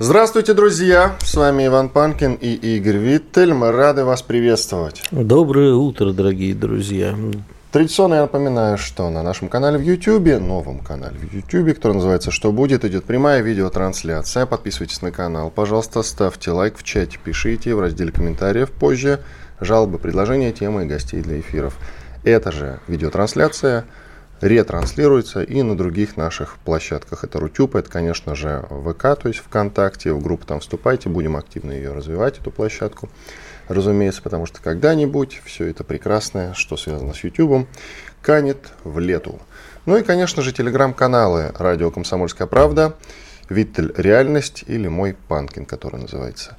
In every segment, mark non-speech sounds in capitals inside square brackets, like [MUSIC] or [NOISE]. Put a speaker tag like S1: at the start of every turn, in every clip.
S1: Здравствуйте, друзья! С вами Иван Панкин и Игорь Виттель. Мы рады вас приветствовать.
S2: Доброе утро, дорогие друзья.
S1: Традиционно я напоминаю, что на нашем канале в YouTube, новом канале в YouTube, который называется «Что будет?», идет прямая видеотрансляция. Подписывайтесь на канал, пожалуйста, ставьте лайк в чате, пишите в разделе комментариев позже жалобы, предложения, темы и гостей для эфиров. Это же видеотрансляция ретранслируется и на других наших площадках. Это Рутюб, это, конечно же, ВК, то есть ВКонтакте, в группу там вступайте, будем активно ее развивать, эту площадку, разумеется, потому что когда-нибудь все это прекрасное, что связано с Ютубом, канет в лету. Ну и, конечно же, телеграм-каналы «Радио Комсомольская правда», «Виттель. Реальность» или «Мой Панкин», который называется.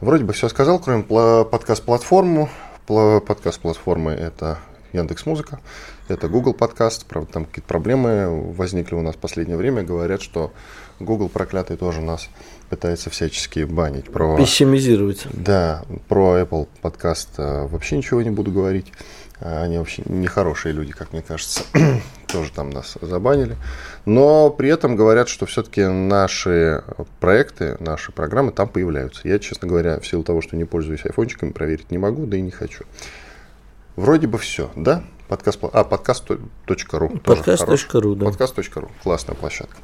S1: Вроде бы все сказал, кроме подкаст-платформу. Подкаст-платформы – это Яндекс Музыка, это Google подкаст. Правда, там какие-то проблемы возникли у нас в последнее время. Говорят, что Google проклятый тоже нас пытается всячески банить.
S2: Про, Пессимизировать.
S1: Да, про Apple подкаст э, вообще ничего не буду говорить. Э, они вообще нехорошие люди, как мне кажется. [CLEARS THROAT] Тоже там нас забанили. Но при этом говорят, что все-таки наши проекты, наши программы там появляются. Я, честно говоря, в силу того, что не пользуюсь айфончиками, проверить не могу, да и не хочу. Вроде бы все, да? Подкаст, а, подкаст.ру.
S2: Подкаст.ру, да.
S1: Подкаст.ру. Классная площадка.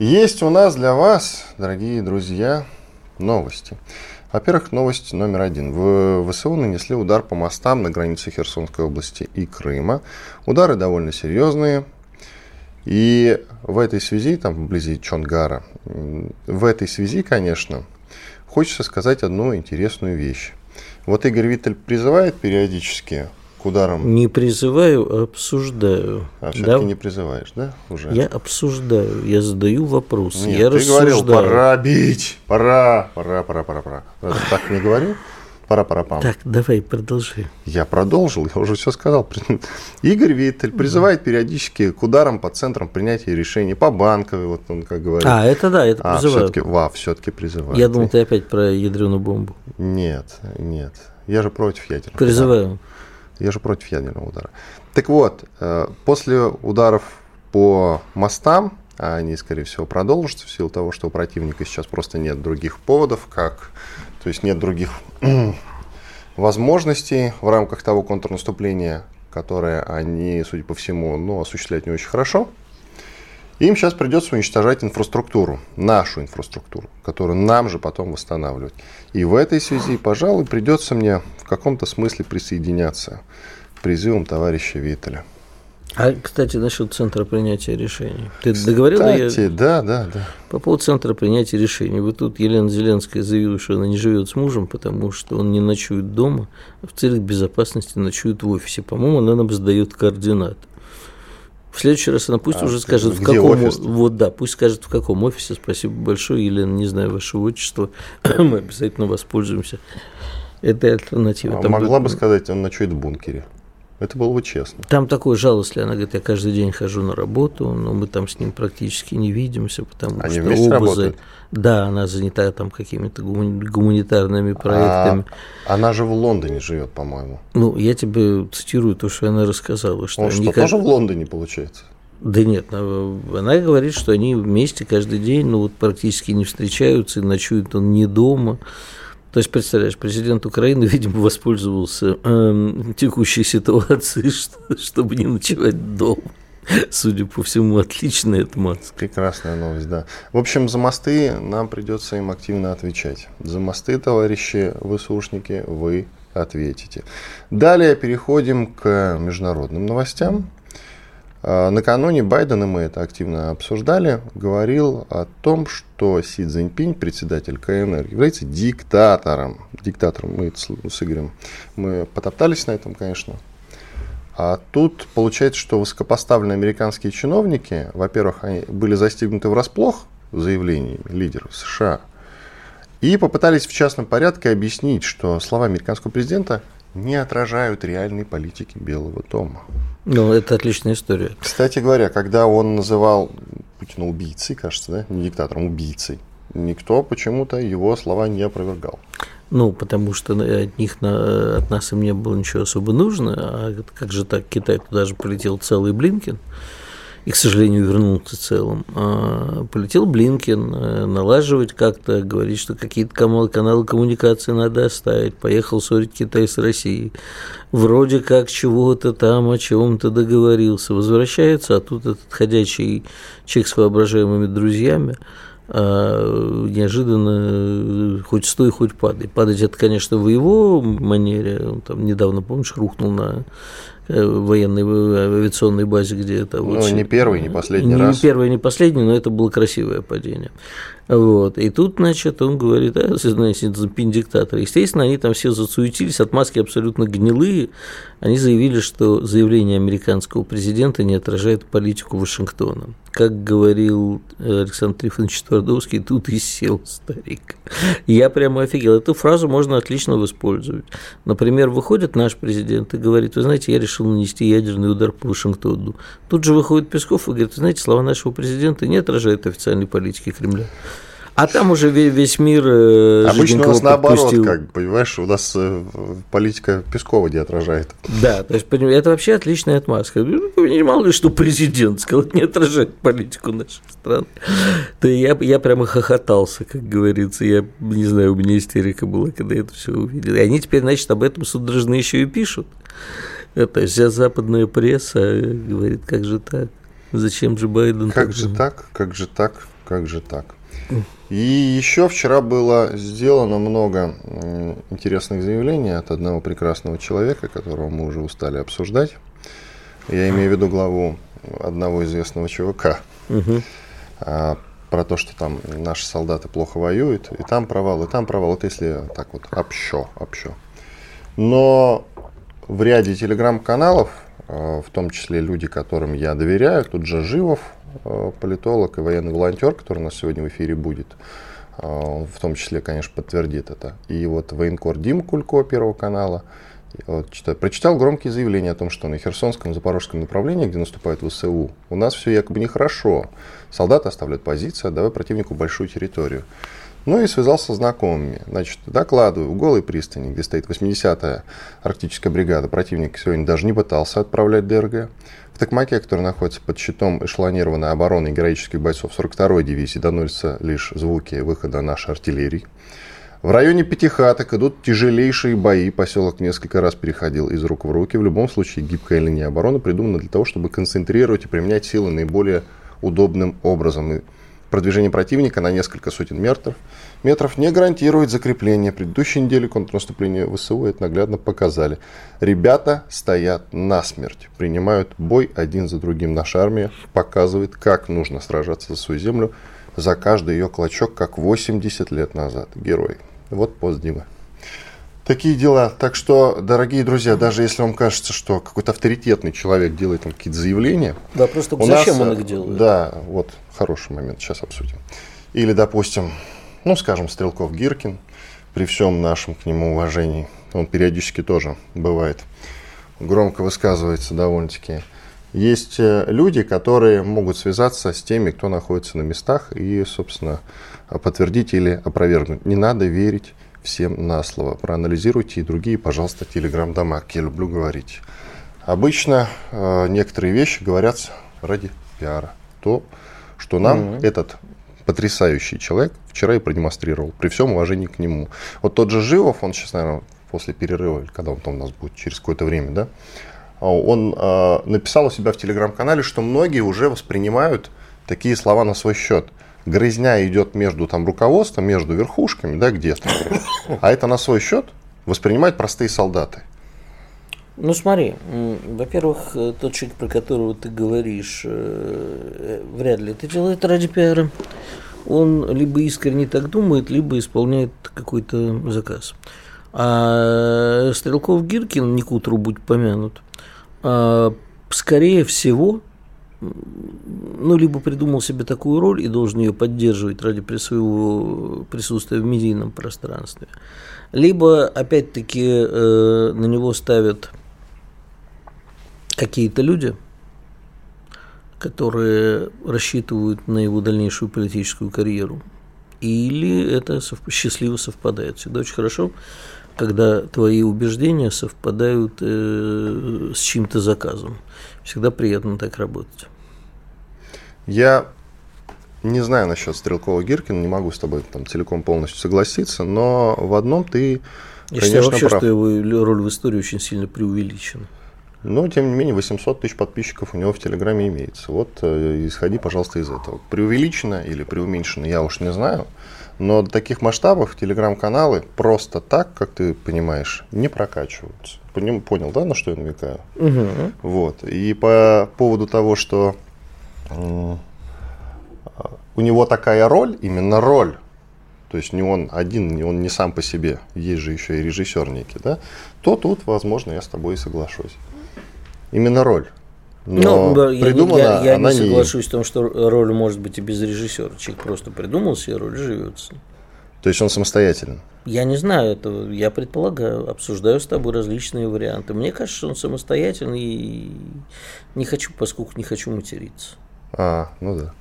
S1: Есть у нас для вас, дорогие друзья, новости. Во-первых, новость номер один. В ВСУ нанесли удар по мостам на границе Херсонской области и Крыма. Удары довольно серьезные. И в этой связи, там вблизи Чонгара, в этой связи, конечно, хочется сказать одну интересную вещь. Вот Игорь Виттель призывает периодически к ударам.
S2: Не призываю, а обсуждаю.
S1: А все-таки да? не призываешь, да?
S2: Уже? Я обсуждаю, я задаю вопрос.
S1: Нет,
S2: я
S1: ты рассуждаю. говорил, пора бить, пора, пора, пора, пора, пора. так не говорил? Пора, пора, пам.
S2: Так, давай, продолжи.
S1: Я продолжил, я уже все сказал. [LAUGHS] Игорь Виттель призывает периодически к ударам по центрам принятия решений, по банковой, вот он как говорит.
S2: А, это да, это
S1: а, все-таки, ва, все-таки призывает.
S2: Я думал, ты опять про ядреную бомбу.
S1: Нет, нет. Я же против ядерного
S2: Призываю. Удара.
S1: Я же против ядерного удара. Так вот, э, после ударов по мостам, а они, скорее всего, продолжатся в силу того, что у противника сейчас просто нет других поводов, как то есть нет других [CLEARS THROAT] возможностей в рамках того контрнаступления, которое они, судя по всему, ну, осуществляют не очень хорошо. Им сейчас придется уничтожать инфраструктуру, нашу инфраструктуру, которую нам же потом восстанавливать. И в этой связи, пожалуй, придется мне в каком-то смысле присоединяться к призывам товарища Виттеля.
S2: А, кстати, насчет центра принятия решений. Ты договорил?
S1: Кстати, да, да, да.
S2: По поводу центра принятия решений. Вот тут Елена Зеленская заявила, что она не живет с мужем, потому что он не ночует дома, а в целях безопасности ночует в офисе. По-моему, она нам сдает координаты. В следующий раз она пусть а, уже скажет, в каком офис? вот да, пусть скажет в каком офисе. Спасибо большое, Елена, не знаю ваше отчество, [CLEARS THROAT] мы обязательно воспользуемся этой альтернативой.
S1: А могла бы сказать, он ночует в бункере. Это было бы честно.
S2: Там такое жалостливое. Она говорит, я каждый день хожу на работу, но мы там с ним практически не видимся, потому
S1: Они
S2: что
S1: вместе
S2: оба
S1: работают?
S2: Да, она занята там какими-то гуманитарными проектами.
S1: А она же в Лондоне живет, по-моему.
S2: Ну, я тебе цитирую то, что она рассказала. Что
S1: Он что, никак... тоже в Лондоне, получается?
S2: Да нет, она говорит, что они вместе каждый день, ну вот практически не встречаются, и ночует он не дома. То есть, представляешь, президент Украины, [LAUGHS] видимо, воспользовался э, текущей ситуацией, [LAUGHS] чтобы не ночевать дома. Судя по всему, отличная отмазка.
S1: Прекрасная новость, да. В общем, за мосты нам придется им активно отвечать. За мосты, товарищи ВСУшники, вы ответите. Далее переходим к международным новостям. А, накануне Байден, и мы это активно обсуждали, говорил о том, что Си Цзиньпинь, председатель КНР, является диктатором. Диктатором мы с Игорем мы потоптались на этом, конечно. А тут получается, что высокопоставленные американские чиновники, во-первых, они были застигнуты врасплох заявлениями лидеров США, и попытались в частном порядке объяснить, что слова американского президента не отражают реальной политики Белого дома.
S2: Ну, это отличная история.
S1: Кстати говоря, когда он называл Путина убийцей, кажется, да, не диктатором, убийцей, никто почему-то его слова не опровергал.
S2: Ну, потому что от них на, от нас им не было ничего особо нужно. А как же так, Китай туда же полетел целый Блинкин и, к сожалению, вернулся целым. А полетел Блинкин э, налаживать как-то, говорить, что какие-то каналы коммуникации надо оставить, поехал ссорить Китай с Россией. Вроде как чего-то там, о чем-то договорился. Возвращается, а тут этот ходячий человек с воображаемыми друзьями – а неожиданно хоть стой, хоть падай. Падать это, конечно, в его манере. Он там недавно, помнишь, рухнул на э, военной авиационной базе, где это...
S1: Ну, вот, не первый, не последний
S2: не,
S1: раз.
S2: Не первый, не последний, но это было красивое падение. Вот. И тут, значит, он говорит, а, знаете, диктатор. Естественно, они там все засуетились, отмазки абсолютно гнилые. Они заявили, что заявление американского президента не отражает политику Вашингтона. Как говорил Александр Трифонович Твардовский, тут и сел старик. Я прямо офигел. Эту фразу можно отлично использовать. Например, выходит наш президент и говорит, вы знаете, я решил нанести ядерный удар по Вашингтону. Тут же выходит Песков и говорит, знаете, слова нашего президента не отражают официальной политики Кремля. А там уже весь мир
S1: э, Обычно у нас наоборот, как, понимаешь, у нас э, политика Пескова не отражает.
S2: Да, то есть это вообще отличная отмазка. Ну, мало ли, что президент сказал, не отражает политику нашей страны. То я, я прямо хохотался, как говорится. Я не знаю, у меня истерика была, когда я это все увидел. И они теперь, значит, об этом судорожно еще и пишут. Это вся западная пресса говорит, как же так? Зачем же Байден?
S1: Как же так? Как же так? Как же так? И еще вчера было сделано много интересных заявлений от одного прекрасного человека, которого мы уже устали обсуждать. Я имею в виду главу одного известного ЧВК. Угу. А, про то, что там наши солдаты плохо воюют, и там провал, и там провал. Это если так вот общо, общо. Но в ряде телеграм-каналов, а, в том числе люди, которым я доверяю, тут же Живов, Э, политолог и военный волонтер, который у нас сегодня в эфире будет, э, он в том числе, конечно, подтвердит это. И вот военкор Дим Кулько Первого канала вот, читаю, прочитал громкие заявления о том, что на Херсонском и Запорожском направлении, где наступает ВСУ, у нас все якобы нехорошо. Солдаты оставляют позиции, отдавая противнику большую территорию. Ну и связался с знакомыми. Значит, докладываю, в голой пристани, где стоит 80-я арктическая бригада, противник сегодня даже не пытался отправлять ДРГ. В Токмаке, который находится под щитом эшелонированной обороны героических бойцов 42-й дивизии, доносятся лишь звуки выхода нашей артиллерии. В районе Пятихаток идут тяжелейшие бои. Поселок несколько раз переходил из рук в руки. В любом случае, гибкая линия обороны придумана для того, чтобы концентрировать и применять силы наиболее удобным образом. Продвижение противника на несколько сотен метров, метров не гарантирует закрепление. Предыдущей недели контрнаступления ВСУ это наглядно показали. Ребята стоят насмерть, принимают бой один за другим. Наша армия показывает, как нужно сражаться за свою землю, за каждый ее клочок, как 80 лет назад. Герой. Вот пост Димы. Такие дела. Так что, дорогие друзья, даже если вам кажется, что какой-то авторитетный человек делает там какие-то заявления.
S2: Да, просто зачем нас, он их делает?
S1: Да, вот хороший момент, сейчас обсудим. Или, допустим, ну, скажем, Стрелков Гиркин, при всем нашем к нему уважении, он периодически тоже бывает громко высказывается довольно-таки. Есть э, люди, которые могут связаться с теми, кто находится на местах и, собственно, подтвердить или опровергнуть. Не надо верить всем на слово. Проанализируйте и другие, пожалуйста, телеграм-дома, я люблю говорить. Обычно э, некоторые вещи говорятся ради пиара. То, что нам mm-hmm. этот потрясающий человек вчера и продемонстрировал, при всем уважении к нему. Вот тот же Живов, он сейчас, наверное, после перерыва, или когда он там у нас будет, через какое-то время, да, а он э, написал у себя в телеграм-канале, что многие уже воспринимают такие слова на свой счет грызня идет между там руководством, между верхушками, да, где-то. А это на свой счет воспринимают простые солдаты.
S2: Ну смотри, во-первых, э, тот человек, про которого ты говоришь, э, вряд ли это делает ради пиара. Он либо искренне так думает, либо исполняет какой-то заказ. А Стрелков Гиркин, не к утру будь помянут, А, скорее всего, ну, либо придумал себе такую роль и должен ее поддерживать ради своего присутствия в медийном пространстве, либо, опять-таки, э, на него ставят какие-то люди, которые рассчитывают на его дальнейшую политическую карьеру, или это счастливо совпадает. Всегда очень хорошо, когда твои убеждения совпадают э, с чьим-то заказом. Всегда приятно так работать.
S1: Я не знаю насчет Стрелкова Гиркина, не могу с тобой там целиком полностью согласиться, но в одном ты,
S2: Я конечно, считаю вообще, прав. что его роль в истории очень сильно преувеличена.
S1: Но, тем не менее, 800 тысяч подписчиков у него в Телеграме имеется. Вот э, исходи, пожалуйста, из этого. Преувеличено или преуменьшено, я уж не знаю. Но до таких масштабов телеграм-каналы просто так, как ты понимаешь, не прокачиваются. Понял, да, на что я намекаю? Угу. Вот. И по поводу того, что у него такая роль, именно роль, то есть не он один, не он не сам по себе, есть же еще и режиссер некий, да, то тут, возможно, я с тобой и соглашусь. Именно роль.
S2: Но ну, придумана я, я, я она не соглашусь не... в том, что роль может быть и без режиссера. Человек просто придумал себе роль, живется.
S1: То есть он самостоятелен?
S2: Я не знаю этого, я предполагаю, обсуждаю с тобой различные варианты. Мне кажется, что он самостоятельный и не хочу, поскольку не хочу материться.
S1: А, ну да.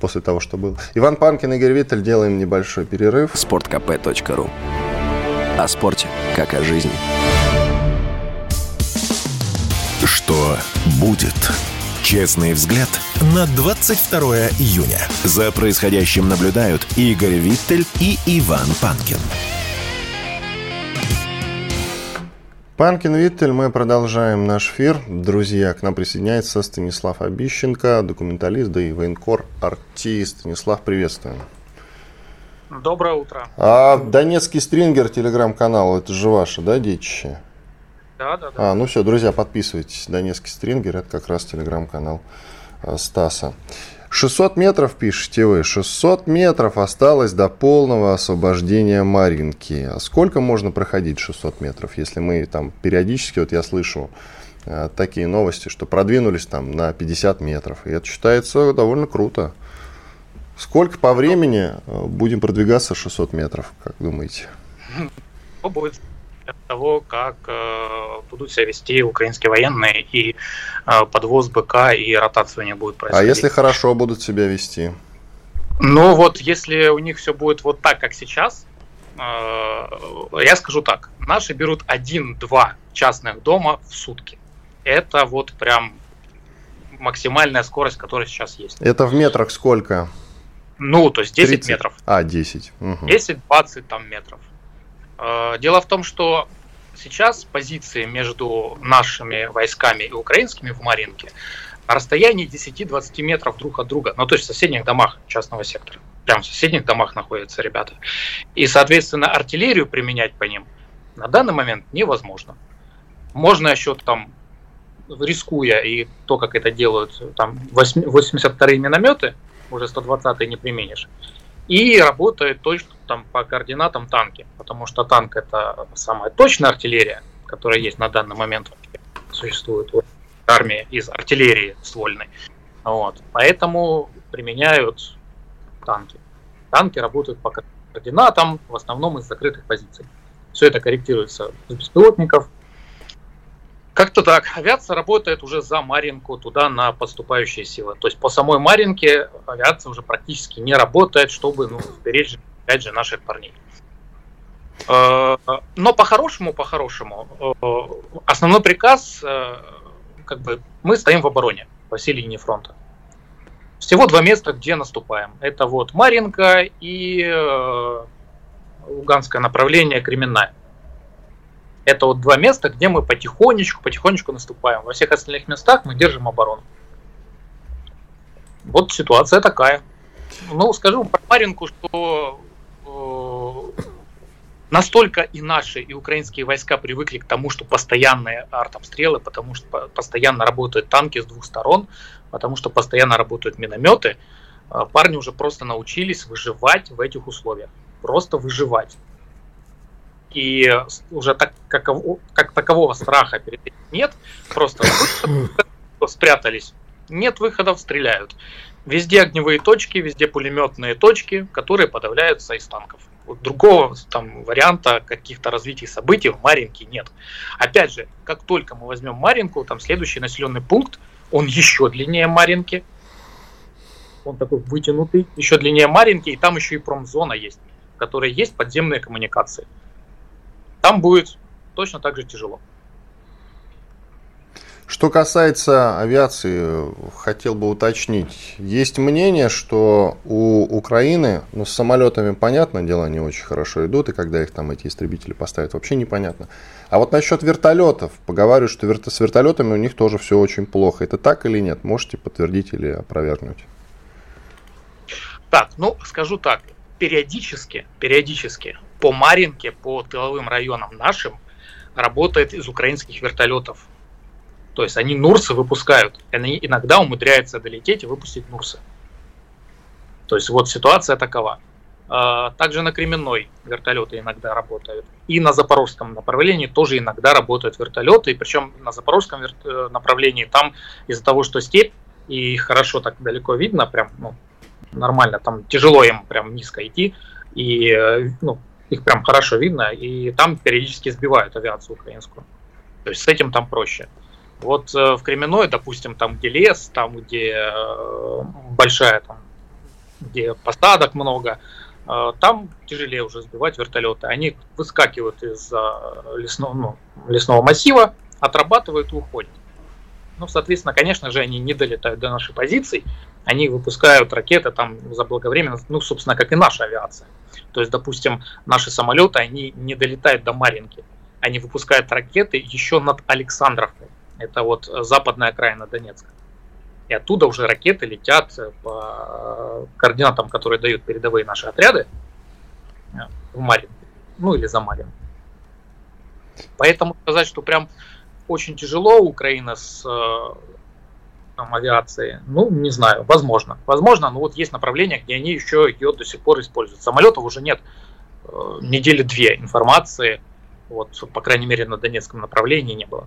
S1: После того, что было. Иван Панкин, Игорь Виттель, делаем небольшой перерыв.
S3: Спорткп.ру О спорте, как о жизни. Что будет? Честный взгляд на 22 июня. За происходящим наблюдают Игорь Виттель и Иван Панкин.
S1: Панкин Виттель, мы продолжаем наш эфир. Друзья, к нам присоединяется Станислав Обищенко, документалист, да и военкор, артист. Станислав, приветствуем.
S4: Доброе утро.
S1: А Донецкий стрингер, телеграм-канал, это же ваше, да, детище?
S4: Да, да, да.
S1: А, ну все, друзья, подписывайтесь. Донецкий стрингер, это как раз телеграм-канал э, Стаса. 600 метров, пишете вы, 600 метров осталось до полного освобождения Маринки. А сколько можно проходить 600 метров, если мы там периодически, вот я слышу э, такие новости, что продвинулись там на 50 метров, и это считается довольно круто. Сколько по времени э, будем продвигаться 600 метров, как думаете?
S4: Будет того, как э, будут себя вести украинские военные, и э, подвоз БК и ротацию не будет
S1: происходить. А если хорошо будут себя вести?
S4: Ну вот, если у них все будет вот так, как сейчас, э, я скажу так, наши берут один-два частных дома в сутки. Это вот прям максимальная скорость, которая сейчас есть.
S1: Это в метрах сколько?
S4: Ну, то есть 10 30? метров.
S1: А, 10.
S4: Угу. 10-20 там метров. Э, дело в том, что сейчас позиции между нашими войсками и украинскими в Маринке на расстоянии 10-20 метров друг от друга, ну то есть в соседних домах частного сектора. Прям в соседних домах находятся ребята. И, соответственно, артиллерию применять по ним на данный момент невозможно. Можно еще там, рискуя, и то, как это делают, там 82-е минометы, уже 120-е не применишь, и работает точно там по координатам танки, потому что танк это самая точная артиллерия, которая есть на данный момент существует в армии из артиллерии ствольной. Вот. Поэтому применяют танки. Танки работают по координатам, в основном из закрытых позиций. Все это корректируется с беспилотников, как-то так. Авиация работает уже за Маринку, туда на поступающие силы. То есть по самой Маринке авиация уже практически не работает, чтобы ну, сберечь, опять же, наших парней. Э, но по-хорошему, по-хорошему, э, основной приказ, э, как бы, мы стоим в обороне по всей линии фронта. Всего два места, где наступаем. Это вот Маринка и Луганское направление Кременная. Это вот два места, где мы потихонечку, потихонечку наступаем. Во всех остальных местах мы держим оборону. Вот ситуация такая. Ну, скажу про Маринку, что э, настолько и наши, и украинские войска привыкли к тому, что постоянные артобстрелы, потому что постоянно работают танки с двух сторон, потому что постоянно работают минометы, э, парни уже просто научились выживать в этих условиях. Просто выживать. И уже так, как, как такового страха перед этим нет, просто спрятались. Нет выходов, стреляют. Везде огневые точки, везде пулеметные точки, которые подавляются из танков. Вот другого там варианта каких-то развитий событий в Маринке нет. Опять же, как только мы возьмем Маринку, там следующий населенный пункт, он еще длиннее Маринки. Он такой вытянутый, еще длиннее Маринки, и там еще и промзона есть, в которой есть подземные коммуникации. Там будет точно так же тяжело.
S1: Что касается авиации, хотел бы уточнить. Есть мнение, что у Украины, ну, с самолетами, понятно, дела не очень хорошо идут, и когда их там эти истребители поставят, вообще непонятно. А вот насчет вертолетов, поговариваю, что с вертолетами у них тоже все очень плохо. Это так или нет? Можете подтвердить или опровергнуть?
S4: Так, ну, скажу так. Периодически, периодически по Маринке, по тыловым районам нашим работает из украинских вертолетов то есть они Нурсы выпускают. Они иногда умудряются долететь и выпустить Нурсы. То есть вот ситуация такова. А, также на Кременной вертолеты иногда работают. И на запорожском направлении тоже иногда работают вертолеты. И причем на запорожском э, направлении там из-за того, что степь и хорошо так далеко видно, прям ну, нормально, там тяжело им прям низко идти. И э, ну, их прям хорошо видно. И там периодически сбивают авиацию украинскую. То есть с этим там проще. Вот э, в Кременной, допустим, там, где лес, там, где э, большая, там, где посадок много, э, там тяжелее уже сбивать вертолеты. Они выскакивают из лесного, ну, лесного массива, отрабатывают и уходят. Ну, соответственно, конечно же, они не долетают до нашей позиции, они выпускают ракеты там заблаговременно, ну, собственно, как и наша авиация. То есть, допустим, наши самолеты, они не долетают до Маринки, они выпускают ракеты еще над Александровкой. Это вот западная окраина Донецка. И оттуда уже ракеты летят по координатам, которые дают передовые наши отряды в Марин. Ну или за Марин. Поэтому сказать, что прям очень тяжело Украина с там, авиацией, ну, не знаю, возможно. Возможно, но вот есть направления, где они еще ее до сих пор используют. Самолетов уже нет э, недели две информации, вот, по крайней мере, на Донецком направлении не было.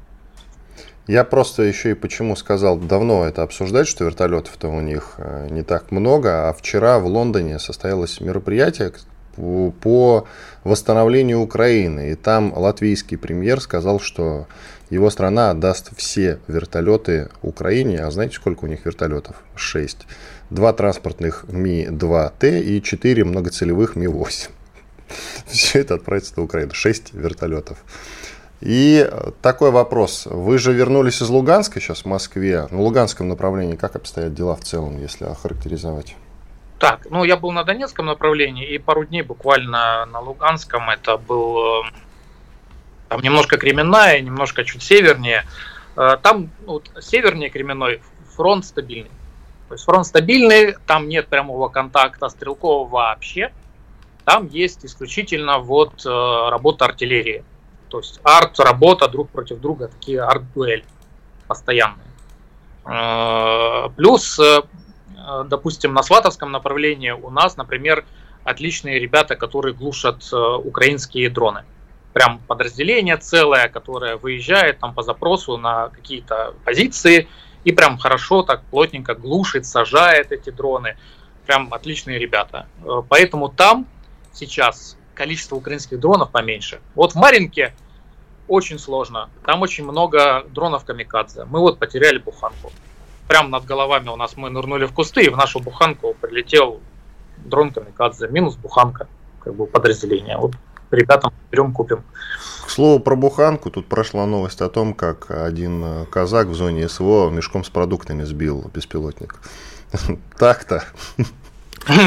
S1: Я просто еще и почему сказал давно это обсуждать, что вертолетов-то у них э, не так много, а вчера в Лондоне состоялось мероприятие по восстановлению Украины, и там латвийский премьер сказал, что его страна отдаст все вертолеты Украине, а знаете, сколько у них вертолетов? Шесть. Два транспортных Ми-2Т и четыре многоцелевых Ми-8. [LAUGHS] Все это отправится на Украину. Шесть вертолетов. И такой вопрос. Вы же вернулись из Луганска сейчас в Москве. На Луганском направлении как обстоят дела в целом, если охарактеризовать?
S4: Так, ну я был на Донецком направлении и пару дней буквально на Луганском. Это был э, там немножко Кременная, немножко чуть севернее. Э, там вот, севернее Кременной фронт стабильный. То есть фронт стабильный, там нет прямого контакта стрелкового вообще. Там есть исключительно вот э, работа артиллерии. То есть арт-работа друг против друга, такие арт-дуэль постоянные. Э, плюс, допустим, на Сватовском направлении у нас, например, отличные ребята, которые глушат украинские дроны. Прям подразделение целое, которое выезжает там по запросу на какие-то позиции и прям хорошо так плотненько глушит, сажает эти дроны. Прям отличные ребята. Поэтому там сейчас количество украинских дронов поменьше. Вот в Маринке очень сложно. Там очень много дронов камикадзе. Мы вот потеряли буханку. Прямо над головами у нас мы нырнули в кусты, и в нашу буханку прилетел дрон камикадзе. Минус буханка, как бы подразделение. Вот ребятам берем, купим.
S1: К слову про буханку, тут прошла новость о том, как один казак в зоне СВО мешком с продуктами сбил беспилотник. [LAUGHS] Так-то.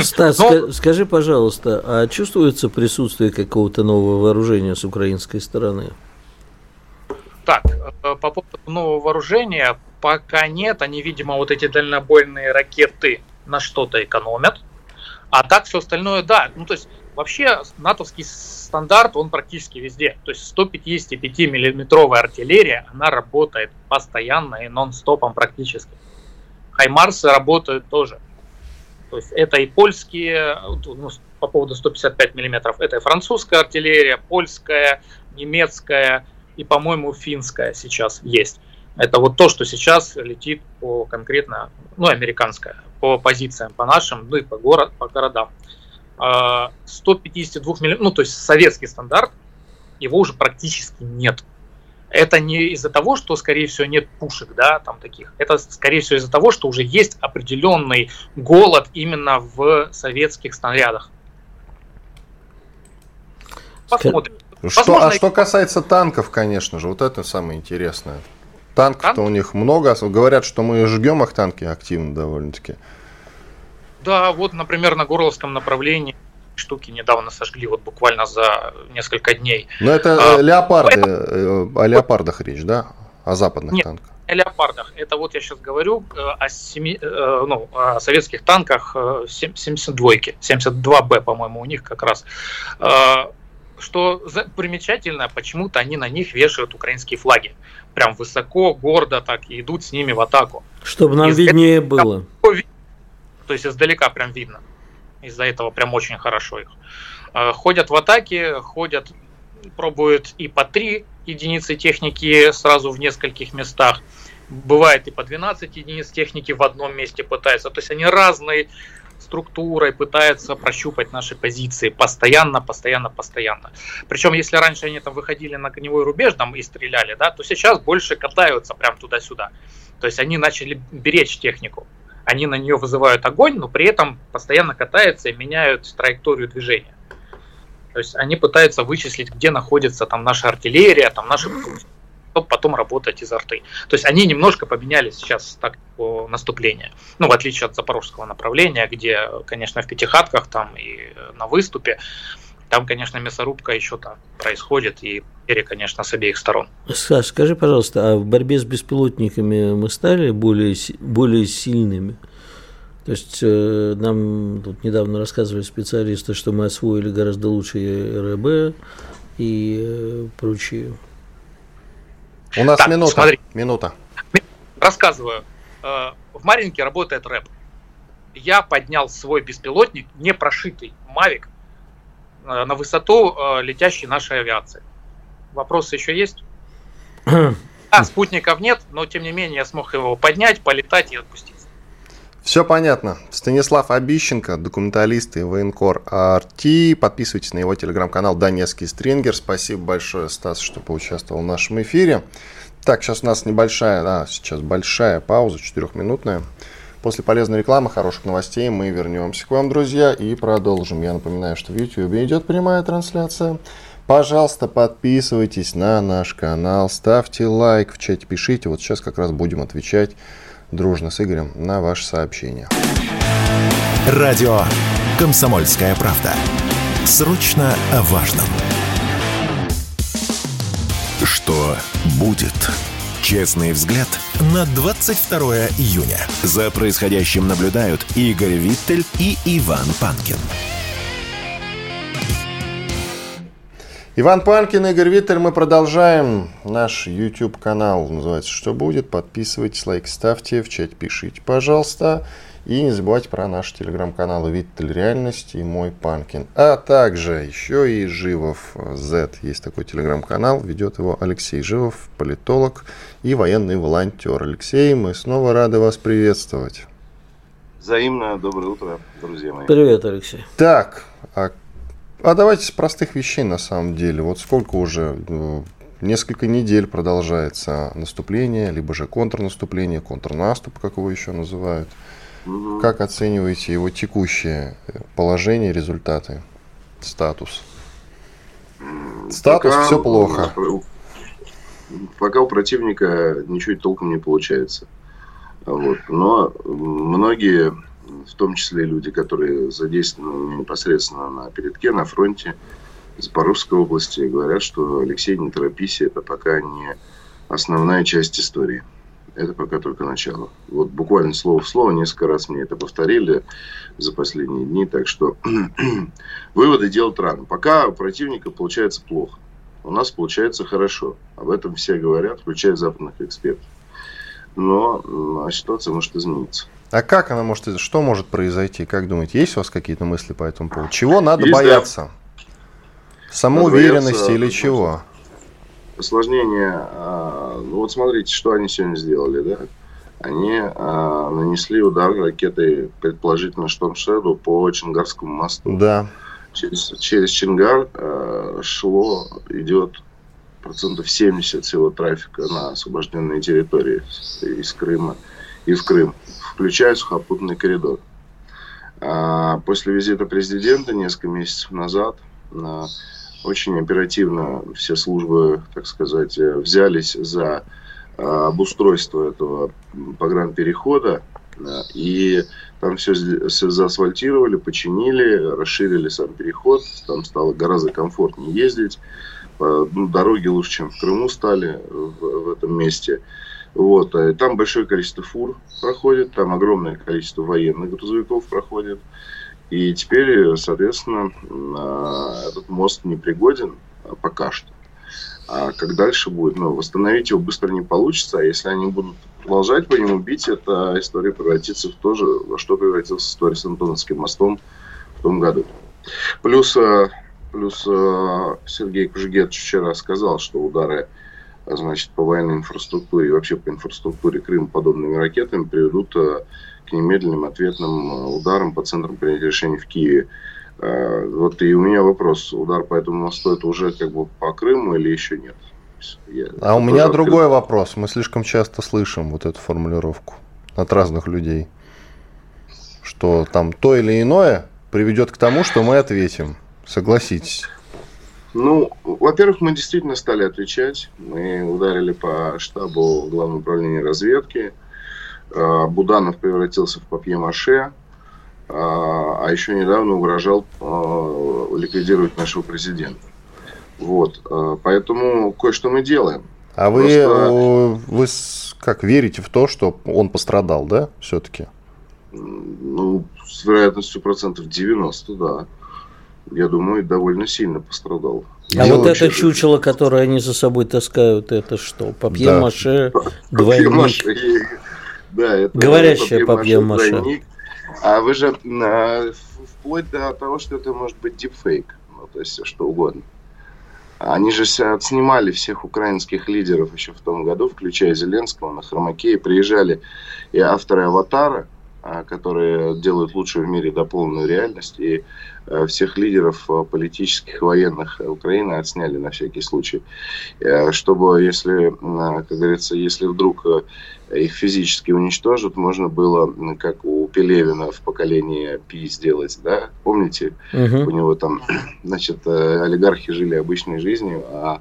S2: Стас, ну, скажи, пожалуйста, а чувствуется присутствие какого-то нового вооружения с украинской стороны?
S4: Так, э, по поводу нового вооружения, пока нет. Они, видимо, вот эти дальнобойные ракеты на что-то экономят. А так все остальное, да. Ну, то есть, вообще, натовский стандарт, он практически везде. То есть, 155 миллиметровая артиллерия, она работает постоянно и нон-стопом практически. Хаймарсы работают тоже. То есть это и польские, ну, по поводу 155 миллиметров, это и французская артиллерия, польская, немецкая и, по-моему, финская сейчас есть. Это вот то, что сейчас летит по конкретно, ну, американская, по позициям, по нашим, ну и по, город, по городам. 152 а, миллионов, ну, то есть советский стандарт, его уже практически нет. Это не из-за того, что, скорее всего, нет пушек, да, там таких. Это, скорее всего, из-за того, что уже есть определенный голод именно в советских снарядах.
S1: Посмотрим. Что, Возможно, а что касается танков, конечно же, вот это самое интересное. Танков-то Танк? у них много. Говорят, что мы жгем их танки активно довольно-таки.
S4: Да, вот, например, на Горловском направлении штуки недавно сожгли, вот буквально за несколько дней.
S1: Но это а, леопарды, поэтому... Э, о леопардах речь, да? О западных
S4: Нет,
S1: танках.
S4: о леопардах. Это вот я сейчас говорю э, о, семи, э, ну, о советских танках 72-ки, 72Б, по-моему, у них как раз. Что примечательно, почему-то они на них вешают украинские флаги. Прям высоко, гордо так, и идут с ними в атаку.
S2: Чтобы нам Из виднее было.
S4: То есть издалека прям видно. Из-за этого прям очень хорошо их. Э, ходят в атаке, ходят, пробуют и по 3 единицы техники сразу в нескольких местах. Бывает и по 12 единиц техники в одном месте пытаются. То есть они разные структурой пытаются прощупать наши позиции постоянно, постоянно, постоянно. Причем, если раньше они там выходили на коневой рубеж там и стреляли, да, то сейчас больше катаются прям туда-сюда. То есть они начали беречь технику они на нее вызывают огонь, но при этом постоянно катаются и меняют траекторию движения. То есть они пытаются вычислить, где находится там наша артиллерия, там наши чтобы потом работать из арты. То есть они немножко поменяли сейчас тактику наступления. Ну, в отличие от запорожского направления, где, конечно, в пятихатках там и на выступе там, конечно, мясорубка еще там происходит, и потери, конечно, с обеих сторон.
S2: Саш, скажи, пожалуйста, а в борьбе с беспилотниками мы стали более, более сильными? То есть э, нам тут недавно рассказывали специалисты, что мы освоили гораздо лучше РБ и э, прочие.
S1: У нас так, минута. Смотри. Минута.
S4: Рассказываю. Э, в Маринке работает рэп. Я поднял свой беспилотник, не прошитый Мавик, на высоту летящей нашей авиации. Вопросы еще есть? [CLEARS THROAT] А, спутников нет, но тем не менее я смог его поднять, полетать и отпустить.
S1: Все понятно. Станислав Обищенко, документалист и военкор АРТ. Подписывайтесь на его телеграм-канал Донецкий Стрингер. Спасибо большое, Стас, что поучаствовал в нашем эфире. Так, сейчас у нас небольшая, да, сейчас большая пауза, четырехминутная. После полезной рекламы, хороших новостей мы вернемся к вам, друзья, и продолжим. Я напоминаю, что в YouTube идет прямая трансляция. Пожалуйста, подписывайтесь на наш канал, ставьте лайк, в чате пишите. Вот сейчас как раз будем отвечать дружно с Игорем на ваши сообщения.
S3: Радио «Комсомольская правда». Срочно о важном. Что будет? Честный взгляд на 22 июня. За происходящим наблюдают Игорь Виттель и Иван Панкин.
S1: Иван Панкин, Игорь Виттель, мы продолжаем наш YouTube-канал, называется «Что будет?». Подписывайтесь, лайк ставьте, в чате пишите, пожалуйста. И не забывайте про наши телеграм-каналы «Виттель Реальность» и «Мой Панкин». А также еще и «Живов Z». Есть такой телеграм-канал, ведет его Алексей Живов, политолог и военный волонтер. Алексей, мы снова рады вас приветствовать.
S5: Взаимно. Доброе утро, друзья мои.
S2: Привет, Алексей.
S1: Так, а, а давайте с простых вещей на самом деле. Вот сколько уже ну, несколько недель продолжается наступление, либо же контрнаступление, контрнаступ, как его еще называют. Угу. Как оцениваете его текущее положение, результаты, статус?
S5: Статус пока, все плохо. Пока у противника ничего толком не получается. Вот. Но многие, в том числе люди, которые задействованы непосредственно на передке, на фронте Запорожской области, говорят, что Алексей, не торопись, это пока не основная часть истории это пока только начало. Вот буквально слово в слово несколько раз мне это повторили за последние дни, так что [CLEARS THROAT] выводы делать рано. Пока у противника получается плохо. У нас получается хорошо. Об этом все говорят, включая западных экспертов. Но ситуация может измениться.
S1: А как она может, что может произойти? Как думаете, есть у вас какие-то мысли по этому поводу? Чего надо есть, бояться? Да. Самоуверенности бояться, или чего?
S5: Осложнение. А, ну вот смотрите, что они сегодня сделали, да? Они а, нанесли удар ракетой, предположительно, Штормшеду по Чингарскому мосту.
S1: Да.
S5: Через, через Чингар а, шло, идет процентов 70 всего трафика на освобожденные территории из Крыма и в Крым включая сухопутный коридор. А после визита президента несколько месяцев назад очень оперативно все службы, так сказать, взялись за а, обустройство этого погранперехода, и там все, все заасфальтировали, починили, расширили сам переход, там стало гораздо комфортнее ездить, ну, дороги лучше, чем в Крыму стали в, в этом месте. Вот, э, там большое количество фур проходит, там огромное количество военных грузовиков проходит. И теперь, соответственно, а, этот мост не пригоден а, пока что. А как дальше будет? Ну, восстановить его быстро не получится, а если они будут продолжать по нему бить, эта история превратится в то же, во что превратилась история с Антоновским мостом в том году. Плюс, э, плюс э, Сергей Кужегетович вчера сказал, что удары а, значит, по военной инфраструктуре и вообще по инфраструктуре Крыма подобными ракетами приведут э, к немедленным ответным э, ударам по центрам принятия решений в Киеве. Э, вот и у меня вопрос, удар по этому мосту это уже как бы по Крыму или еще нет?
S1: Я, а у меня открыт... другой вопрос. Мы слишком часто слышим вот эту формулировку от разных людей, что там то или иное приведет к тому, что мы ответим. Согласитесь.
S5: Ну, во-первых, мы действительно стали отвечать. Мы ударили по штабу Главного управления разведки. А, Буданов превратился в папье-маше. А, а еще недавно угрожал а, ликвидировать нашего президента. Вот. Поэтому кое-что мы делаем.
S1: А вы, Просто... вы как верите в то, что он пострадал, да, все-таки?
S5: Ну, с вероятностью процентов 90, да я думаю, довольно сильно пострадал.
S2: А вот это чучело, которое они за собой таскают, это что? Папье-маше, да. [LAUGHS] двойник? Да, это Говорящее папье-маше.
S5: А вы же а, вплоть до того, что это может быть дипфейк, ну, то есть все что угодно. Они же отснимали всех украинских лидеров еще в том году, включая Зеленского на Хромакее. Приезжали и авторы «Аватара», которые делают лучшую в мире дополненную реальность. И э, всех лидеров э, политических военных Украины отсняли на всякий случай. Э, чтобы, если, как говорится, если вдруг их физически уничтожат, можно было, как у Пелевина в поколении Пи сделать, да? Помните? Угу. У него там, [CLEARS THROAT] значит, олигархи жили обычной жизнью, а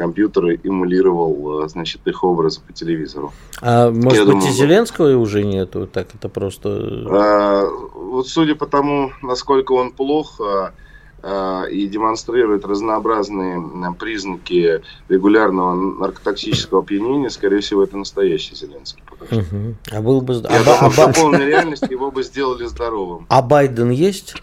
S5: компьютер эмулировал, э, значит, их образы по телевизору.
S2: А может Я быть думаю, и Зеленского уже нету, так это просто...
S5: А, вот судя по тому, насколько он плох а, а, и демонстрирует разнообразные признаки регулярного наркотоксического опьянения, скорее всего, это настоящий Зеленский. Угу.
S2: А был бы...
S5: Я а, думаю, а, что в полной реальности его бы сделали здоровым.
S2: А Байден есть?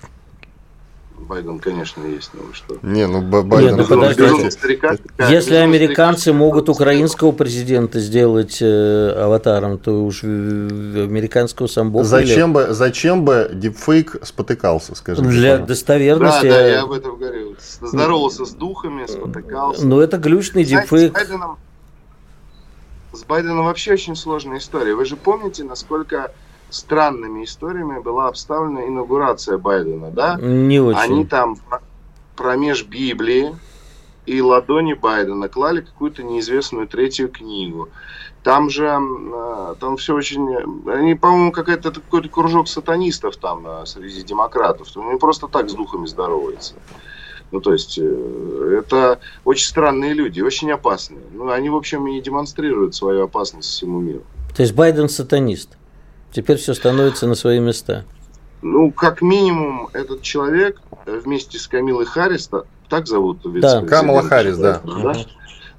S5: Байден, конечно, есть, но что.
S1: Не, ну Байден... Нет, ну, подождите.
S2: Старика, Если американцы старика, могут украинского президента сделать э, аватаром, то уж американского сам Бог
S1: зачем бы, зачем бы дипфейк спотыкался, скажем
S2: Для достоверности...
S5: Да, да, я об этом говорю. Здоровался с духами, спотыкался.
S2: Ну, это глючный Знаете, дипфейк.
S5: С Байденом, с Байденом вообще очень сложная история. Вы же помните, насколько странными историями была обставлена инаугурация Байдена, да?
S2: Не очень.
S5: Они там промеж Библии и ладони Байдена клали какую-то неизвестную третью книгу. Там же, а, там все очень, они, по-моему, какой-то кружок сатанистов там а, среди демократов. Они просто так с духами здороваются. Ну, то есть, э, это очень странные люди, очень опасные. Ну, они, в общем, и демонстрируют свою опасность всему миру.
S2: То есть, Байден сатанист? Теперь все становится на свои места.
S5: Ну, как минимум, этот человек вместе с Камилой Харрис, так зовут?
S1: Да, Камала Харрис, да. да.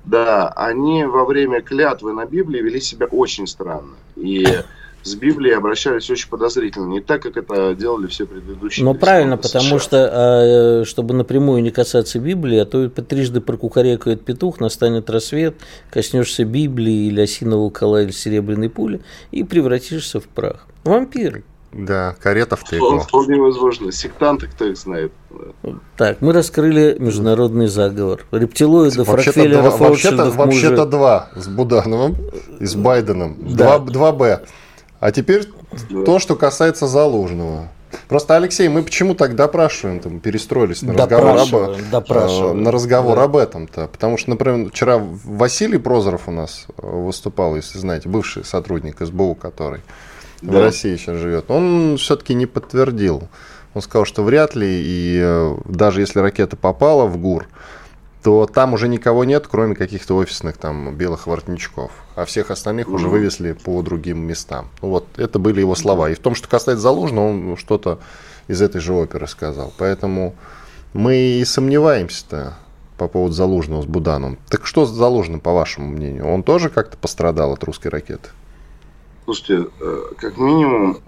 S5: Да, они во время клятвы на Библии вели себя очень странно. И с Библией обращались очень подозрительно, не так, как это делали все предыдущие.
S2: Ну, правильно, потому что, а, чтобы напрямую не касаться Библии, а то трижды прокукарекает петух, настанет рассвет, коснешься Библии или осинового кола или серебряной пули и превратишься в прах. Вампир.
S1: Да, карета в тыкву.
S5: Вполне возможно. Сектанты, кто их знает.
S2: Так, мы раскрыли международный заговор. Рептилоидов,
S1: вообще-то Рокфеллеров, два, Вообще-то, вообще-то два с Будановым и с Байденом. Да. Два, 2Б. А теперь да. то, что касается Залужного. Просто, Алексей, мы почему так допрашиваем, там, перестроились на разговор, об, э, на разговор да. об этом-то? Потому что, например, вчера Василий Прозоров у нас э, выступал, если знаете, бывший сотрудник СБУ, который да. в России сейчас живет. Он все-таки не подтвердил. Он сказал, что вряд ли, и э, даже если ракета попала в ГУР, то там уже никого нет, кроме каких-то офисных там белых воротничков. А всех остальных mm-hmm. уже вывезли по другим местам. Ну, вот это были его слова. И в том, что касается Залужного, он что-то из этой же оперы сказал. Поэтому мы и сомневаемся-то по поводу Залужного с Буданом. Так что с Залужным, по вашему мнению? Он тоже как-то пострадал от русской ракеты?
S5: Слушайте, э, как минимум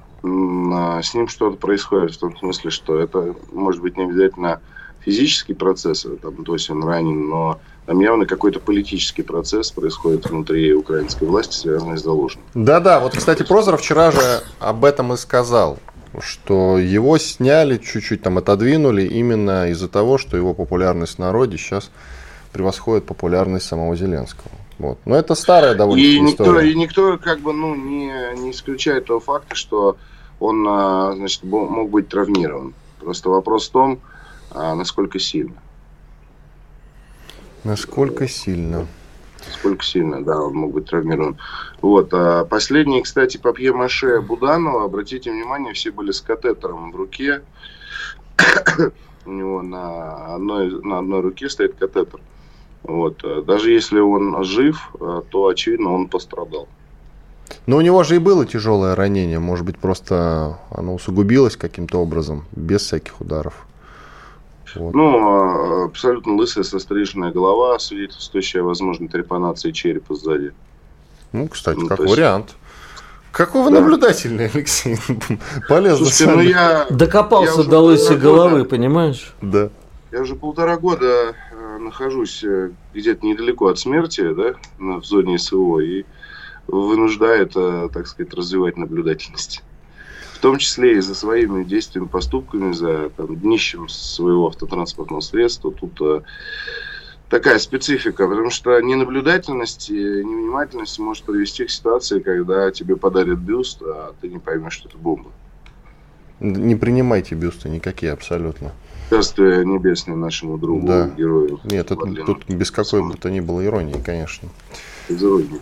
S5: а, с ним что-то происходит в том смысле, что это может быть не обязательно физический процесс, там, то есть он ранен, но там явно какой-то политический процесс происходит внутри украинской власти, связанный с Залужным.
S1: Да-да, вот, кстати, Прозоров вчера же об этом и сказал, что его сняли, чуть-чуть там отодвинули именно из-за того, что его популярность в народе сейчас превосходит популярность самого Зеленского. Вот. Но это старая довольно и
S5: никто, история. И никто как бы ну, не, не исключает того факта, что он а, значит, мог быть травмирован. Просто вопрос в том, а насколько сильно.
S1: Насколько сильно?
S5: Сколько сильно, да, он мог быть травмирован. Вот. А последний, кстати, папье-маше Буданова, обратите внимание, все были с катетером в руке. У него на одной, на одной руке стоит катетер. Вот. Даже если он жив, то, очевидно, он пострадал.
S1: Но у него же и было тяжелое ранение. Может быть, просто оно усугубилось каким-то образом, без всяких ударов.
S5: Вот. Ну, а, абсолютно лысая, состриженная голова, свидетельствующая о возможной трепанации черепа сзади.
S1: Ну, кстати, ну, как вариант. Есть... Какого да. наблюдательный, Алексей? [LAUGHS] Полезно. Слушайте,
S2: ну я... Докопался я до лысой головы, года, понимаешь?
S1: Да.
S5: Я уже полтора года э, нахожусь э, где-то недалеко от смерти, да, в зоне СВО, и вынуждает, так сказать, развивать наблюдательность в том числе и за своими действиями, поступками, за там, днищем своего автотранспортного средства. Тут э, такая специфика, потому что ненаблюдательность и невнимательность может привести к ситуации, когда тебе подарят бюст, а ты не поймешь, что это бомба.
S1: Не принимайте бюсты никакие абсолютно.
S5: Царствие небесное нашему другу, да. герою.
S1: Нет, тут, тут без какой бы то ни было иронии, конечно. Без иронии.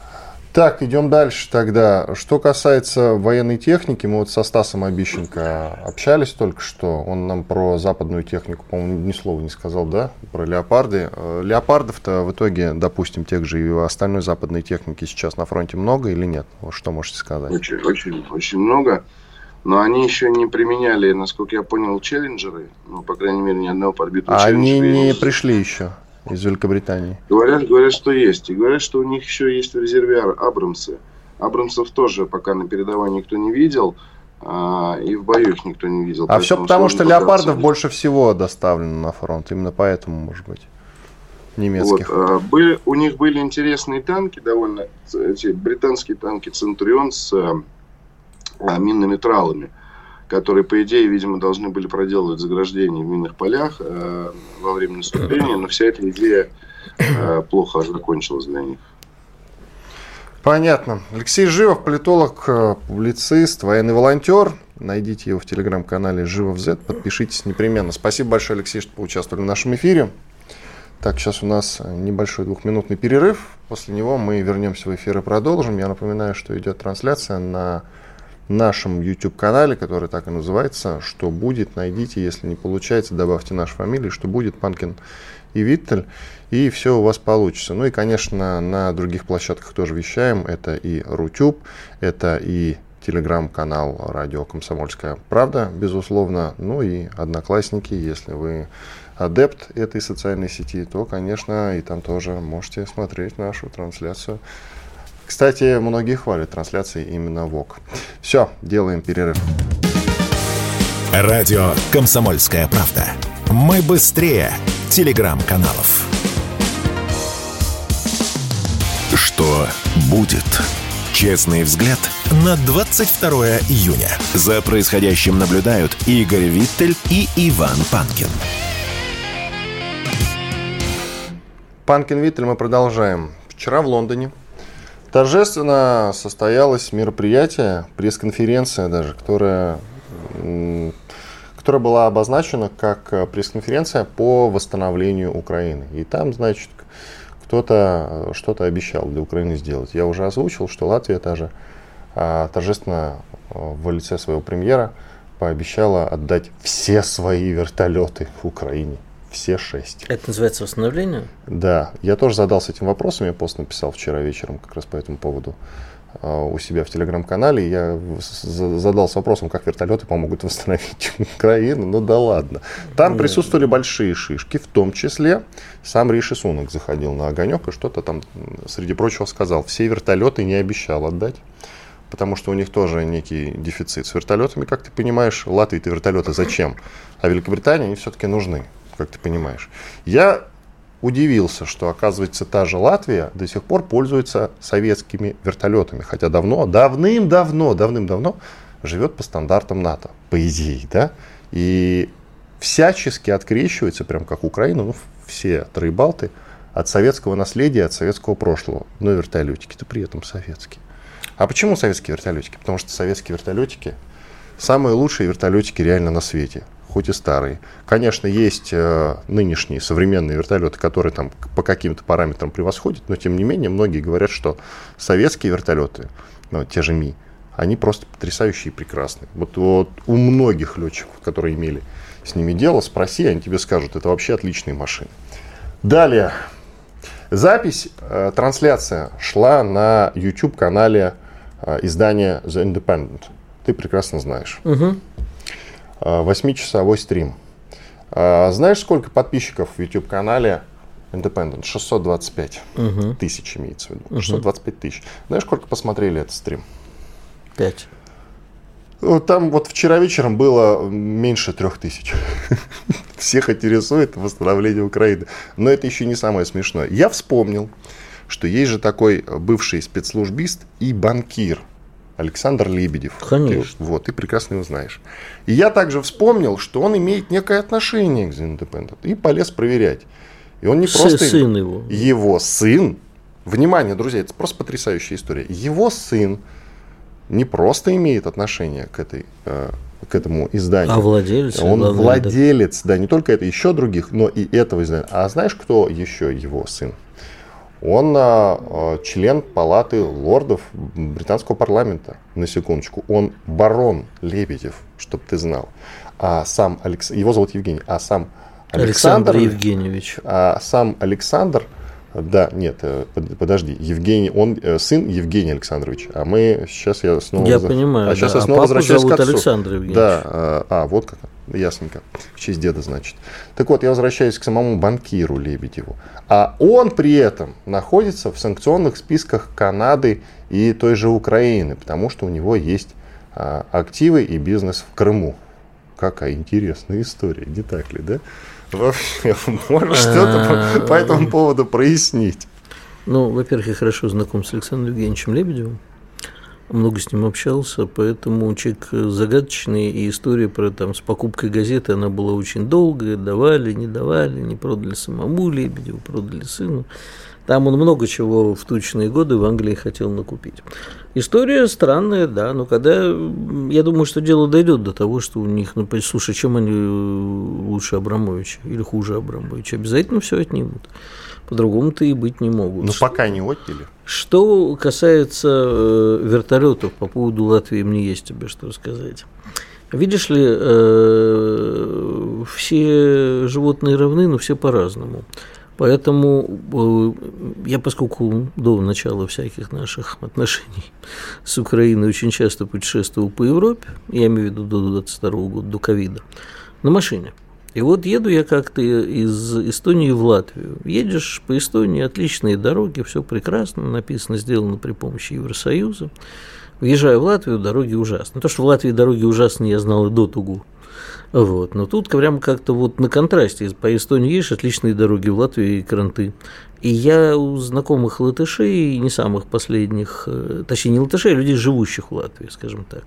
S1: Так, идем дальше тогда. Что касается военной техники, мы вот со Стасом Обищенко общались только что. Он нам про западную технику, по-моему, ни слова не сказал, да? Про леопарды. Э, леопардов-то в итоге, допустим, тех же и остальной западной техники сейчас на фронте много или нет? Что можете сказать?
S5: Очень, очень, очень много. Но они еще не применяли, насколько я понял, челленджеры. Ну, по крайней мере, ни одного подбитого
S1: а Они не пришли еще из Великобритании?
S5: Говорят, говорят, что есть. И говорят, что у них еще есть в резерве Абрамсы. Абрамсов тоже пока на передовой никто не видел. А, и в бою их никто не видел.
S1: А все потому, что леопардов больше всего доставлено на фронт. Именно поэтому, может быть, немецких.
S5: Вот, а, были, у них были интересные танки, довольно эти британские танки Центурион с а, минными тралами которые, по идее, видимо, должны были проделывать заграждение в минных полях э, во время наступления, но вся эта идея э, плохо закончилась для них.
S1: Понятно. Алексей Живов, политолог, э, публицист, военный волонтер. Найдите его в телеграм-канале Живов Z, подпишитесь непременно. Спасибо большое, Алексей, что поучаствовали в нашем эфире. Так, сейчас у нас небольшой двухминутный перерыв. После него мы вернемся в эфир и продолжим. Я напоминаю, что идет трансляция на нашем YouTube-канале, который так и называется, что будет, найдите, если не получается, добавьте наши фамилии, что будет? Панкин и Виттель, и все у вас получится. Ну и, конечно, на других площадках тоже вещаем. Это и Рутюб, это и телеграм-канал радио «Комсомольская правда», безусловно, ну и одноклассники, если вы адепт этой социальной сети, то, конечно, и там тоже можете смотреть нашу трансляцию Кстати, многие хвалят трансляции именно ВОК. Все, делаем перерыв.
S3: Радио «Комсомольская правда». Мы быстрее телеграм-каналов. Что будет? Честный взгляд на 22 июня. За происходящим наблюдают Игорь Виттель и Иван Панкин.
S1: Панкин Виттель мы продолжаем. Вчера в Лондоне торжественно состоялось мероприятие, пресс-конференция даже, которая, которая была обозначена как пресс-конференция по восстановлению Украины. И там, значит, кто-то что-то обещал для Украины сделать. Я уже озвучил, что Латвия даже а, торжественно а, в лице своего премьера пообещала отдать все свои вертолеты Украине. Все шесть.
S2: Это называется восстановление?
S1: Да. Я тоже задался этим вопросом. Я пост написал вчера вечером как раз по этому поводу а, у себя в телеграм-канале. Я задался вопросом, как вертолеты помогут восстановить [LAUGHS] Украину. Ну да ладно. Там присутствовали большие шишки, в том числе сам Риши Сунок заходил на огонек и что-то там, среди прочего, сказал. Все вертолеты не обещал отдать потому что у них тоже некий дефицит. С вертолетами, как ты понимаешь, Латвии-то вертолеты зачем? А Великобритании они все-таки нужны как ты понимаешь. Я удивился, что, оказывается, та же Латвия до сих пор пользуется советскими вертолетами, хотя давно, давным-давно, давным-давно живет по стандартам НАТО, по идее, да, и всячески открещивается, прям как Украина, ну, все Тройбалты, от советского наследия, от советского прошлого. Но вертолетики-то при этом советские. А почему советские вертолетики? Потому что советские вертолетики самые лучшие вертолетики реально на свете хоть и старые. Конечно, есть э, нынешние современные вертолеты, которые там по каким-то параметрам превосходят, но тем не менее многие говорят, что советские вертолеты, ну, те же Ми, они просто потрясающие и прекрасные. Вот, вот у многих летчиков, которые имели с ними дело, спроси, они тебе скажут, это вообще отличные машины. Далее. Запись, э, трансляция шла на YouTube-канале э, издания The Independent. Ты прекрасно знаешь. Угу. 8-часовой стрим. А, знаешь, сколько подписчиков в YouTube-канале Independent? 625 угу. тысяч имеется в виду. Угу. 625 тысяч. Знаешь, сколько посмотрели этот стрим?
S2: 5.
S1: Там вот вчера вечером было меньше трех тысяч. [LAUGHS] Всех интересует восстановление Украины. Но это еще не самое смешное. Я вспомнил, что есть же такой бывший спецслужбист и банкир – Александр Лебедев.
S2: Конечно.
S1: Ты, вот, ты прекрасно его знаешь. И я также вспомнил, что он имеет некое отношение к The Independent. И полез проверять. И он не просто...
S2: Сын его.
S1: Его сын. Внимание, друзья, это просто потрясающая история. Его сын не просто имеет отношение к этой э, к этому изданию.
S2: А владелец?
S1: Он владелец, да, не только это, еще других, но и этого издания. А знаешь, кто еще его сын? Он а, член палаты лордов британского парламента, на секундочку. Он барон Лебедев, чтобы ты знал. А сам Алекс... Его зовут Евгений, а сам
S2: Александр, Александр Евгеньевич.
S1: А сам Александр, да, нет, э, подожди, Евгений, он э, сын Евгения Александрович, а мы сейчас я снова...
S2: Я понимаю,
S1: А сейчас
S2: да.
S1: я снова
S2: а
S1: возвращаюсь
S2: зовут
S1: к отцу.
S2: Александр Евгеньевич.
S1: Да, а, а, вот как, ясненько, в честь деда, значит. Так вот, я возвращаюсь к самому банкиру Лебедеву. А он при этом находится в санкционных списках Канады и той же Украины, потому что у него есть а, активы и бизнес в Крыму. Какая интересная история, не так ли, да? Вообще, [LAUGHS] можешь что-то по этому поводу прояснить?
S2: Ну, во-первых, я хорошо знаком с Александром Евгеньевичем Лебедевым много с ним общался, поэтому человек загадочный, и история про там с покупкой газеты, она была очень долгая, давали, не давали, не продали самому Лебедеву, продали сыну. Там он много чего в тучные годы в Англии хотел накупить. История странная, да, но когда, я думаю, что дело дойдет до того, что у них, ну, слушай, чем они лучше Абрамовича или хуже Абрамовича, обязательно все отнимут. По-другому-то и быть не могут.
S1: Ну, пока не отняли.
S2: Что касается э, вертолетов, по поводу Латвии мне есть тебе что рассказать. Видишь ли, э, все животные равны, но все по-разному. Поэтому э, я, поскольку до начала всяких наших отношений с Украиной очень часто путешествовал по Европе, я имею в виду до 22 года, до ковида, на машине. И вот еду я как-то из Эстонии в Латвию. Едешь по Эстонии, отличные дороги, все прекрасно, написано, сделано при помощи Евросоюза. Въезжаю в Латвию, дороги ужасны. То, что в Латвии дороги ужасные, я знал и до Тугу. Вот. Но тут прямо как-то вот на контрасте. По Эстонии есть отличные дороги, в Латвии и кранты. И я у знакомых латышей, не самых последних, э, точнее не латышей, а людей, живущих в Латвии, скажем так,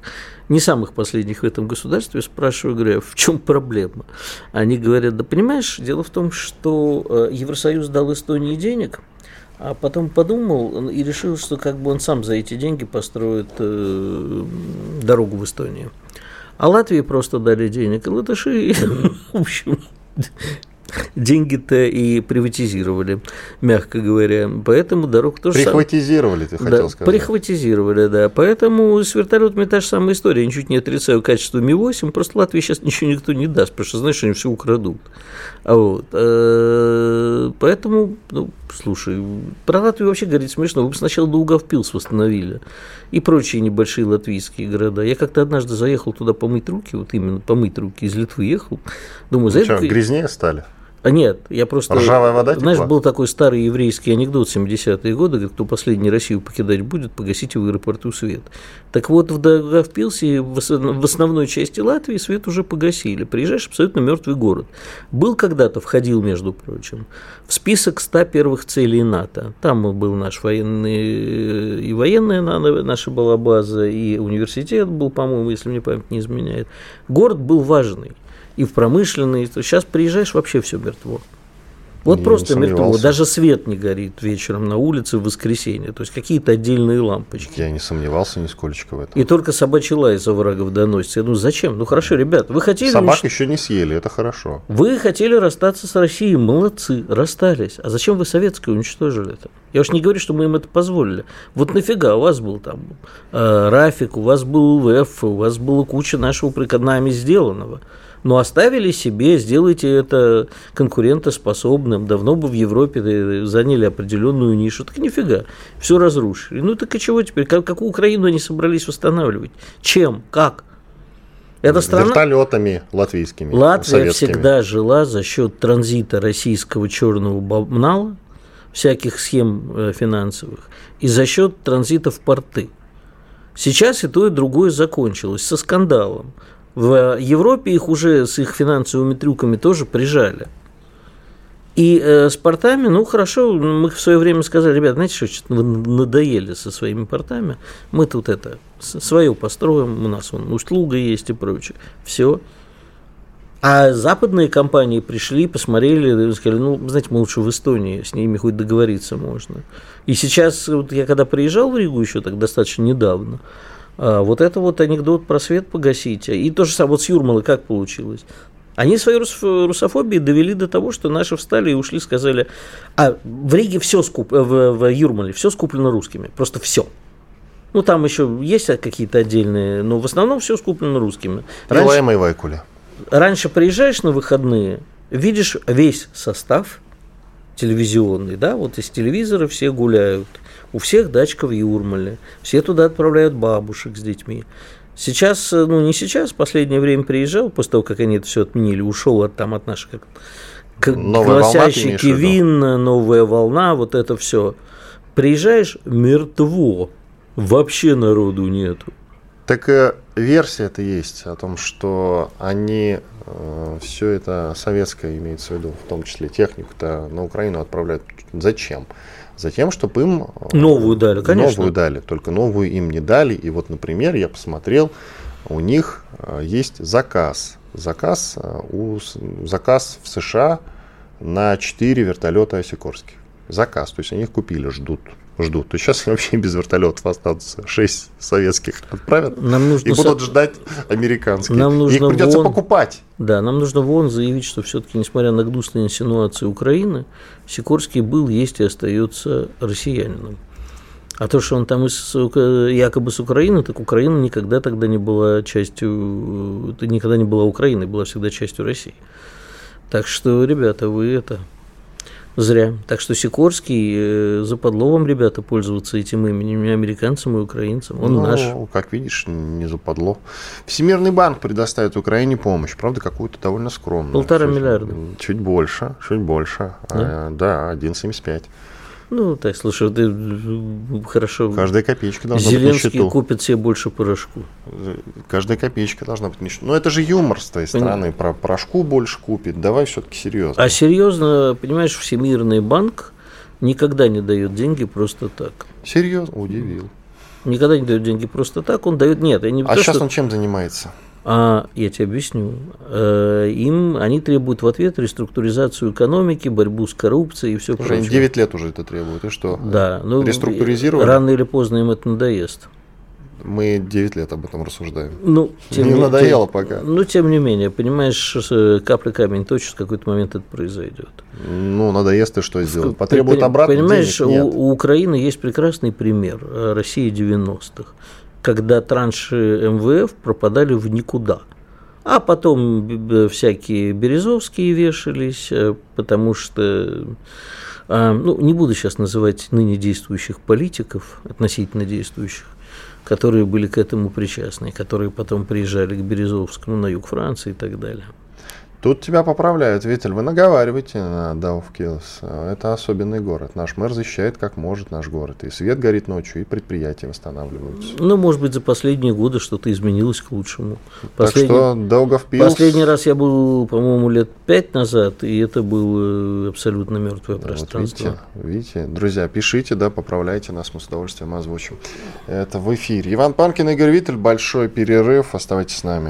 S2: не самых последних в этом государстве, спрашиваю, говорю, «А в чем проблема? Они говорят, да понимаешь, дело в том, что э, Евросоюз дал Эстонии денег, а потом подумал и решил, что как бы он сам за эти деньги построит э, дорогу в Эстонию. А Латвии просто дали денег, и латыши, в общем, деньги-то и приватизировали, мягко говоря. Поэтому дорог тоже
S1: Прихватизировали, ты хотел
S2: да,
S1: сказать.
S2: Прихватизировали, да. Поэтому с вертолетами та же самая история. Я ничуть не отрицаю качество Ми-8, просто Латвии сейчас ничего никто не даст, потому что, знаешь, они все украдут. А вот. Э, поэтому, ну, слушай, про Латвию вообще говорить смешно. Вы бы сначала Даугавпилс восстановили и прочие небольшие латвийские города. Я как-то однажды заехал туда помыть руки, вот именно помыть руки из Литвы ехал. Думаю,
S1: Ну
S2: за
S1: что,
S2: это...
S1: грязнее стали?
S2: А нет, я просто...
S1: Ржавая вода
S2: Знаешь,
S1: текла?
S2: был такой старый еврейский анекдот 70-е годы, говорит, кто последний Россию покидать будет, погасите в аэропорту свет. Так вот, в Дагавпилсе, в ос- в основной части Латвии свет уже погасили. Приезжаешь, абсолютно мертвый город. Был когда-то, входил, между прочим, в список 100 первых целей НАТО. Там был наш военный, и военная на- наша была база, и университет был, по-моему, если мне память не изменяет. Город был важный и в промышленный. Сейчас приезжаешь, вообще все мертво. Вот
S1: Не
S2: просто мертво. Даже свет не горит вечером на улице в воскресенье. То есть какие-то отдельные лампочки.
S1: Я не сомневался нисколько в этом.
S2: И только собачий лай из оврагов доносится. Я думаю, зачем? Ну хорошо, ребят, вы хотели...
S1: Собак
S2: унич-
S1: еще не съели, это хорошо.
S2: Вы хотели расстаться с Россией, молодцы, расстались. А зачем вы советское уничтожили это? Я уж не говорю, что мы им это позволили. Вот нафига у вас был там э, Рафик, у вас был УВФ, у вас была куча нашего нами сделанного. Но оставили себе, сделайте это конкурентоспособным. Давно бы в Европе э, заняли определенную нишу. Так нифига, все разрушили. Ну так и чего теперь? Как, какую Украину они собрались восстанавливать? Чем? Как? Эта страна...
S1: Вертолетами латвийскими.
S2: Латвия
S1: советскими.
S2: всегда жила за счет транзита российского черного бабнала, всяких схем э, финансовых, и за счет транзита в порты. Сейчас и то, и другое закончилось со скандалом. В Европе их уже с их финансовыми трюками тоже прижали. И э, с портами, ну хорошо, мы в свое время сказали, ребят, знаете что, что-то вы надоели со своими портами, мы тут это свое построим, у нас вон услуга есть и прочее. Все. А западные компании пришли, посмотрели сказали, ну, знаете, мы лучше в Эстонии, с ними хоть договориться можно. И сейчас, вот я когда приезжал в Ригу еще так достаточно недавно, а, вот это вот анекдот про свет погасить. И то же самое вот с Юрмалой как получилось. Они своей рус- русофобией довели до того, что наши встали и ушли, сказали, а в Риге все скуп... в, в Юрмале все скуплено русскими, просто все. Ну, там еще есть какие-то отдельные, но в основном все скуплено русскими. Раньше-
S1: и Вайкуля.
S2: раньше приезжаешь на выходные, видишь весь состав телевизионный, да, вот из телевизора все гуляют, у всех дачка в Юрмале, все туда отправляют бабушек с детьми. Сейчас, э, ну не сейчас, в последнее время приезжал, после того, как они это все отменили, ушел от, там, от наших как,
S1: Новая волна,
S2: голосящий? Кевин, новая волна, вот это все. Приезжаешь, мертво, вообще народу нету.
S1: Так э, версия это есть о том, что они все это советское имеется в виду, в том числе технику-то на Украину отправляют. Зачем? Затем, чтобы им э,
S2: Новую дали, конечно.
S1: Новую дали, только новую им не дали. И вот, например, я посмотрел, у них э, есть заказ. Заказ, э, у, заказ в США на 4 вертолета Осикорских. Заказ. То есть они их купили, ждут. Ждут. То есть сейчас вообще без вертолетов останутся 6 советских отправят.
S2: Нам нужно
S1: И
S2: со-
S1: будут ждать американские.
S2: Нам нужно
S1: Их придется
S2: вон-
S1: покупать.
S2: Да, нам нужно вон заявить, что все-таки, несмотря на гнусные инсинуации Украины, Сикорский был, есть и остается россиянином. А то, что он там из, якобы с Украины, так Украина никогда тогда не была частью, это никогда не была Украиной, была всегда частью России. Так что, ребята, вы это... Зря. Так что Сикорский, э, за подловом, ребята, пользоваться этим именем, и американцам, и украинцам. Он
S1: ну,
S2: наш.
S1: как видишь, не западло. Всемирный банк предоставит Украине помощь, правда, какую-то довольно скромную.
S2: Полтора
S1: чуть,
S2: миллиарда.
S1: Чуть больше, чуть больше.
S2: Да,
S1: а, да 1,75.
S2: Ну, так, слушай, ты хорошо.
S1: Каждая копеечка должна
S2: Зеленский
S1: быть на счету.
S2: купит себе больше порошку.
S1: Каждая копеечка должна быть на счету. Но это же юмор с твоей стороны. Про порошку больше купит. Давай все-таки серьезно.
S2: А серьезно, понимаешь, Всемирный банк никогда не дает деньги просто так.
S1: Серьезно? Удивил.
S2: Никогда не дает деньги просто так. Он дает... Нет, я не
S1: А
S2: то,
S1: сейчас
S2: что-
S1: он чем занимается?
S2: А я тебе объясню. Э, Им они требуют в ответ реструктуризацию экономики, борьбу с коррупцией и все
S1: Уже
S2: прочее.
S1: 9 лет уже это требует. И что?
S2: Да, ну
S1: Реструктуризировали?
S2: Рано или поздно им это надоест.
S1: Мы 9 лет об этом рассуждаем.
S2: Ну,
S1: Не надоело пока.
S2: Ну, тем не менее, понимаешь, э, капля камень точит, в какой-то момент это произойдет.
S1: Ну, надоест и что сделать? Потребует обратно
S2: Понимаешь,
S1: денег? Нет.
S2: у, у Украины есть прекрасный пример э, России 90-х, когда транши МВФ пропадали в никуда. А потом всякие Березовские вешались, э, потому что, э, ну, не буду сейчас называть ныне действующих политиков, относительно действующих, которые были к этому причастны, которые потом приезжали к Березовскому на юг Франции и так далее.
S1: Тут тебя поправляют, Виталь, вы наговариваете на Даувкилс. Это особенный город. Наш мэр защищает как может наш город. И свет горит ночью, и предприятия восстанавливаются.
S2: Ну, может быть, за последние годы что-то изменилось к лучшему.
S1: Так
S2: Последний-
S1: что Даугавпилс...
S2: Последний раз я был, по-моему, лет пять назад, и это было абсолютно мертвое
S1: Вот
S2: пространство.
S1: видите, видите, друзья, пишите, да, поправляйте нас, мы с удовольствием озвучим. Это в эфире. Иван Панкин, Игорь Виттель, большой перерыв, оставайтесь с нами.